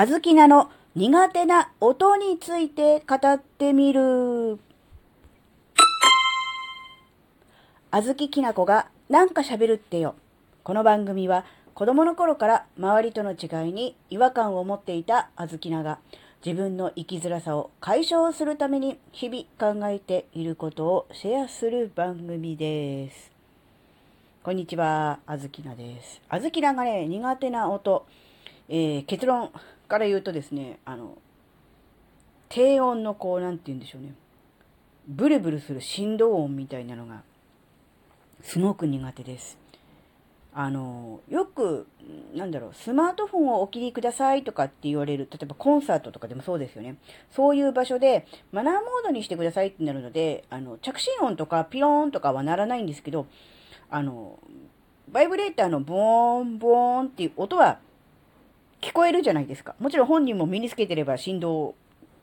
あずきなの苦手な音について語ってみる。あずききなこがなんか喋るってよ。この番組は子供の頃から周りとの違いに違和感を持っていたあずきなが自分の生きづらさを解消するために日々考えていることをシェアする番組です。こんにちは、あずきなです。あずきながね、苦手な音。えー、結論から言うとですね、あの、低音のこう、なんて言うんでしょうね。ブルブルする振動音みたいなのが、すごく苦手です。あの、よく、なんだろう、スマートフォンをお切りくださいとかって言われる、例えばコンサートとかでもそうですよね。そういう場所で、マナーモードにしてくださいってなるので、あの、着信音とかピローンとかはならないんですけど、あの、バイブレーターのボーン、ボーンっていう音は聞こえるじゃないですか。もちろん本人も身につけてれば振動、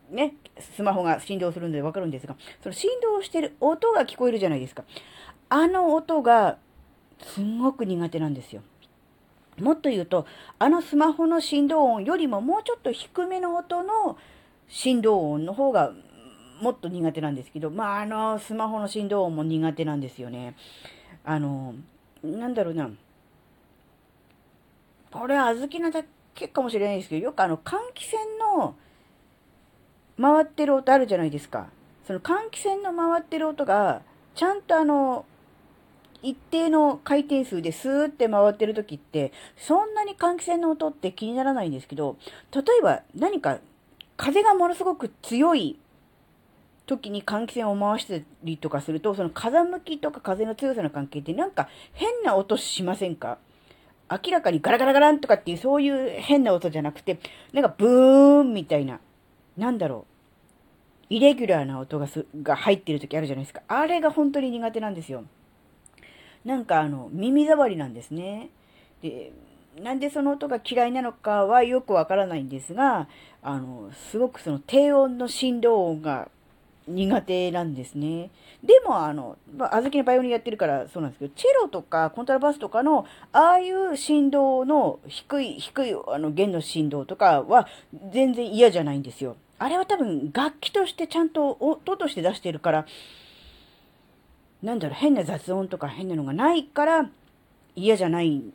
ね、スマホが振動するんでわかるんですが、その振動してる音が聞こえるじゃないですか。あの音がすんごく苦手なんですよ。もっと言うと、あのスマホの振動音よりももうちょっと低めの音の振動音の方がもっと苦手なんですけど、まあ、あのスマホの振動音も苦手なんですよね。あの、なんだろうな。これ小豆なだけかもしれないですけど、よくあの換気扇の回ってる音あるじゃないですか。その換気扇の回ってる音が、ちゃんとあの、一定の回転数でスーって回ってる時って、そんなに換気扇の音って気にならないんですけど、例えば何か風がものすごく強い時に換気扇を回したりとかすると、その風向きとか風の強さの関係ってなんか変な音しませんか？明らかにガラガラガランとかっていうそういう変な音じゃなくて、なんかブーンみたいな、なんだろう。イレギュラーな音がすが入ってる時あるじゃないですか。あれが本当に苦手なんですよ。なんかあの、耳障りなんですね。で、なんでその音が嫌いなのかはよくわからないんですが、あの、すごくその低音の振動音が苦手なんですね。でも、あの、まあ、あずきのバイオリンやってるからそうなんですけど、チェロとかコントラバスとかの、ああいう振動の低い、低い、あの、弦の振動とかは全然嫌じゃないんですよ。あれは多分楽器としてちゃんと音として出してるから、なんだろう、変な雑音とか変なのがないから嫌じゃないん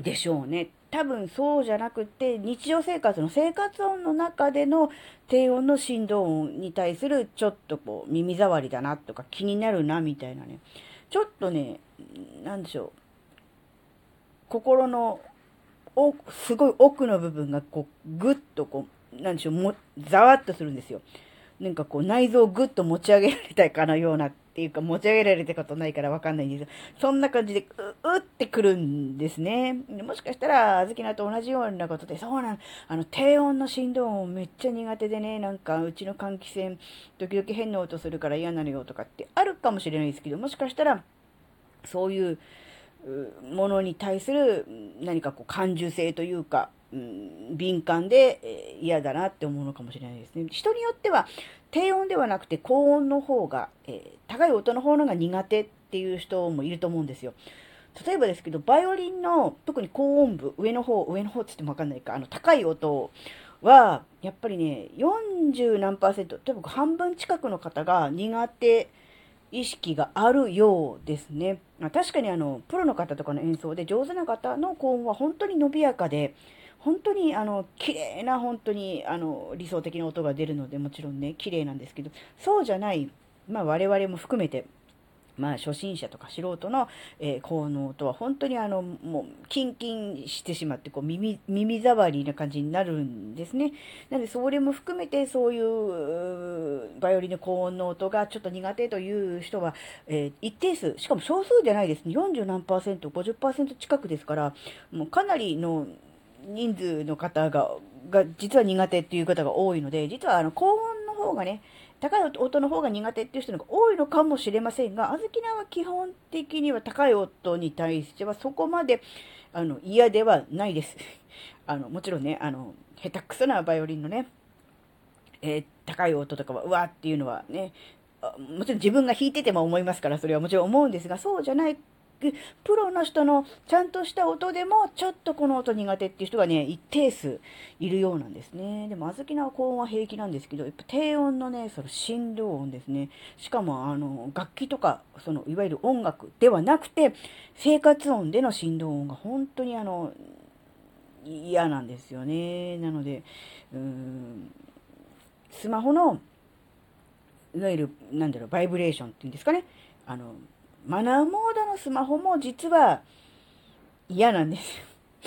でしょうね。多分そうじゃなくて、日常生活の生活音の中での低音の振動音に対するちょっとこう耳障りだなとか気になるなみたいなね。ちょっとね、なんでしょう。心のお、すごい奥の部分がこう、ぐっとこう、なんでしょう、も、ざわっとするんですよ。なんかこう内臓をぐっと持ち上げられたかのようなっていうか持ち上げられたことないからわかんないんですけど、そんな感じでう、ってくるんですね。もしかしたら、あずきなと同じようなことで、そうなん、あの、低音の振動音めっちゃ苦手でね、なんかうちの換気扇、時々変な音するから嫌なのよとかってあるかもしれないですけど、もしかしたら、そういうものに対する何かこう感受性というか、うん、敏感で、嫌だなって思うのかもしれないですね。人によっては低音ではなくて高音の方が、えー、高い音の方のが苦手っていう人もいると思うんですよ。例えばですけど、バイオリンの特に高音部、上の方、上の方って言ってもわかんないか、あの高い音は、やっぱりね、40何パーセント、例えば半分近くの方が苦手意識があるようですね。ま確かにあの、プロの方とかの演奏で上手な方の高音は本当に伸びやかで、本当にあの綺麗な本当にあの理想的な音が出るのでもちろんね綺麗なんですけどそうじゃないまあ我々も含めてまあ初心者とか素人の、えー、効能とは本当にあのもうキンキンしてしまってこう耳耳障りな感じになるんですね。なのでそれも含めてそういうバイオリンの高音の音がちょっと苦手という人は、えー、一定数しかも少数じゃないですね40何パーセント50%近くですからもうかなりの人数の方が、が実は苦手っていう方が多いので、実はあの高音の方がね、高い音の方が苦手っていう人が多いのかもしれませんが、あずきなは基本的には高い音に対してはそこまであの嫌ではないです。あのもちろんね、あの下手くそなバイオリンのね、えー、高い音とかはうわっていうのはね、もちろん自分が弾いてても思いますから、それはもちろん思うんですが、そうじゃないプロの人のちゃんとした音でも、ちょっとこの音苦手っていう人がね、一定数いるようなんですね。でも、小豆の高音は平気なんですけど、やっぱ低音のね、その振動音ですね。しかも、あの、楽器とか、その、いわゆる音楽ではなくて、生活音での振動音が本当にあの、嫌なんですよね。なので、うーん、スマホの、いわゆる、なんだろう、バイブレーションっていうんですかね。あの、マナーモードのスマホも実は嫌なんです。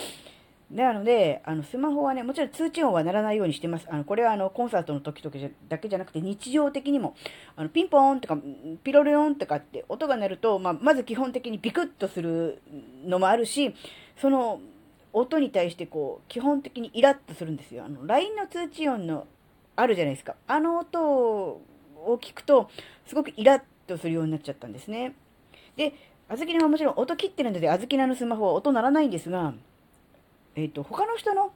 なので、あの、スマホはね、もちろん通知音は鳴らないようにしてます。あの、これはあの、コンサートの時とかだけじゃなくて、日常的にも、あの、ピンポーンとか、ピロリオンとかって音が鳴ると、まあ、まず基本的にビクッとするのもあるし、その、音に対してこう、基本的にイラッとするんですよ。あの、LINE の通知音の、あるじゃないですか。あの音を聞くと、すごくイラッとするようになっちゃったんですね。で、あずきなはもちろん音切ってるので、あずきなのスマホは音鳴らないんですが、えっ、ー、と、他の人の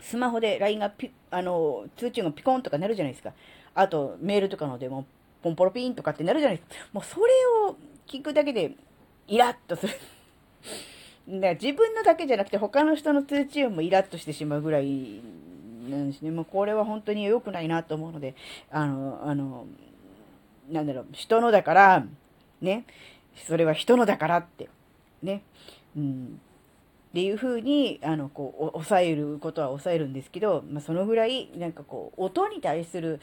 スマホで LINE がピ、あの、通知音がピコンとか鳴るじゃないですか。あと、メールとかのでも、ポンポロピンとかってなるじゃないですか。もうそれを聞くだけで、イラッとする。だ 自分のだけじゃなくて他の人の通知音もイラッとしてしまうぐらいなんですね。もうこれは本当に良くないなと思うので、あの、あの、なんだろう、人のだから、ね、それは人のだからって、ね、うん、っていう風に、あの、こう、抑えることは抑えるんですけど、まあ、そのぐらい、なんかこう、音に対する、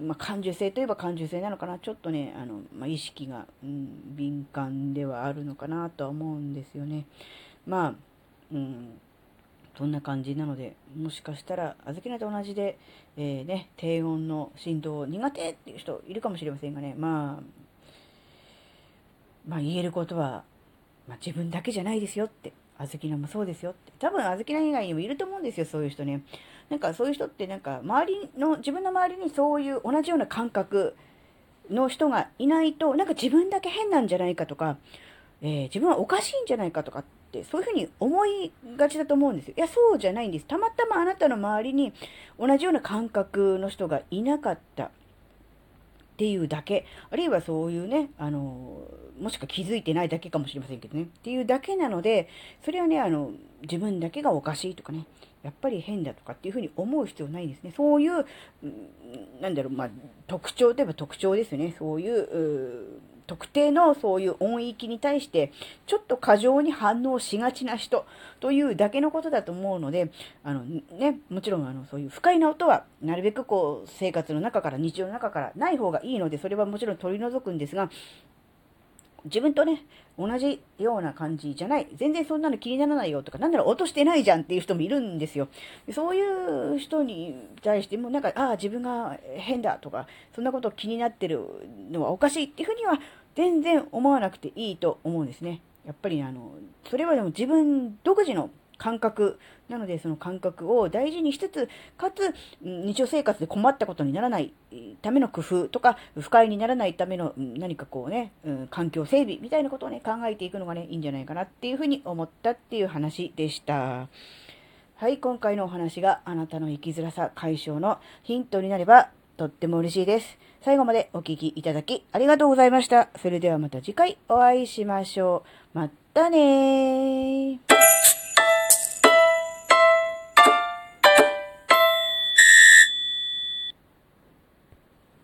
まあ、感受性といえば感受性なのかな、ちょっとね、あの、まあ、意識が、うん、敏感ではあるのかなとは思うんですよね。まあ、うん、そんな感じなので、もしかしたら、あずきなと同じで、えー、ね、低音の振動苦手っていう人いるかもしれませんがね、まあ、まあ言えることは、まあ、自分だけじゃないですよって。あずきなもそうですよって。多分あずきな以外にもいると思うんですよ、そういう人ね。なんかそういう人ってなんか周りの、自分の周りにそういう同じような感覚の人がいないと、なんか自分だけ変なんじゃないかとか、えー、自分はおかしいんじゃないかとかって、そういうふうに思いがちだと思うんですよ。いや、そうじゃないんです。たまたまあなたの周りに同じような感覚の人がいなかった。っていうだけ、あるいはそういうね、あの、もしくは気づいてないだけかもしれませんけどね、っていうだけなので、それはね、あの、自分だけがおかしいとかね、やっぱり変だとかっていうふうに思う必要ないですね。そういう、なんだろう、まあ、特徴といえば特徴ですよね。そういう、う特定のそういう音域に対して、ちょっと過剰に反応しがちな人というだけのことだと思うので、あのね、もちろんあのそういう不快な音は、なるべくこう、生活の中から、日常の中からない方がいいので、それはもちろん取り除くんですが、自分とね、同じような感じじゃない。全然そんなの気にならないよとか、なんなら落としてないじゃんっていう人もいるんですよ。そういう人に対しても、なんか、ああ、自分が変だとか、そんなこと気になってるのはおかしいっていうふうには全然思わなくていいと思うんですね。やっぱりあの、それはでも自分独自の感覚なので、その感覚を大事にしつつ、かつ、日常生活で困ったことにならないための工夫とか、不快にならないための何かこうね、うん、環境整備みたいなことをね、考えていくのがね、いいんじゃないかなっていうふうに思ったっていう話でした。はい、今回のお話があなたの生きづらさ解消のヒントになればとっても嬉しいです。最後までお聴きいただきありがとうございました。それではまた次回お会いしましょう。またねー。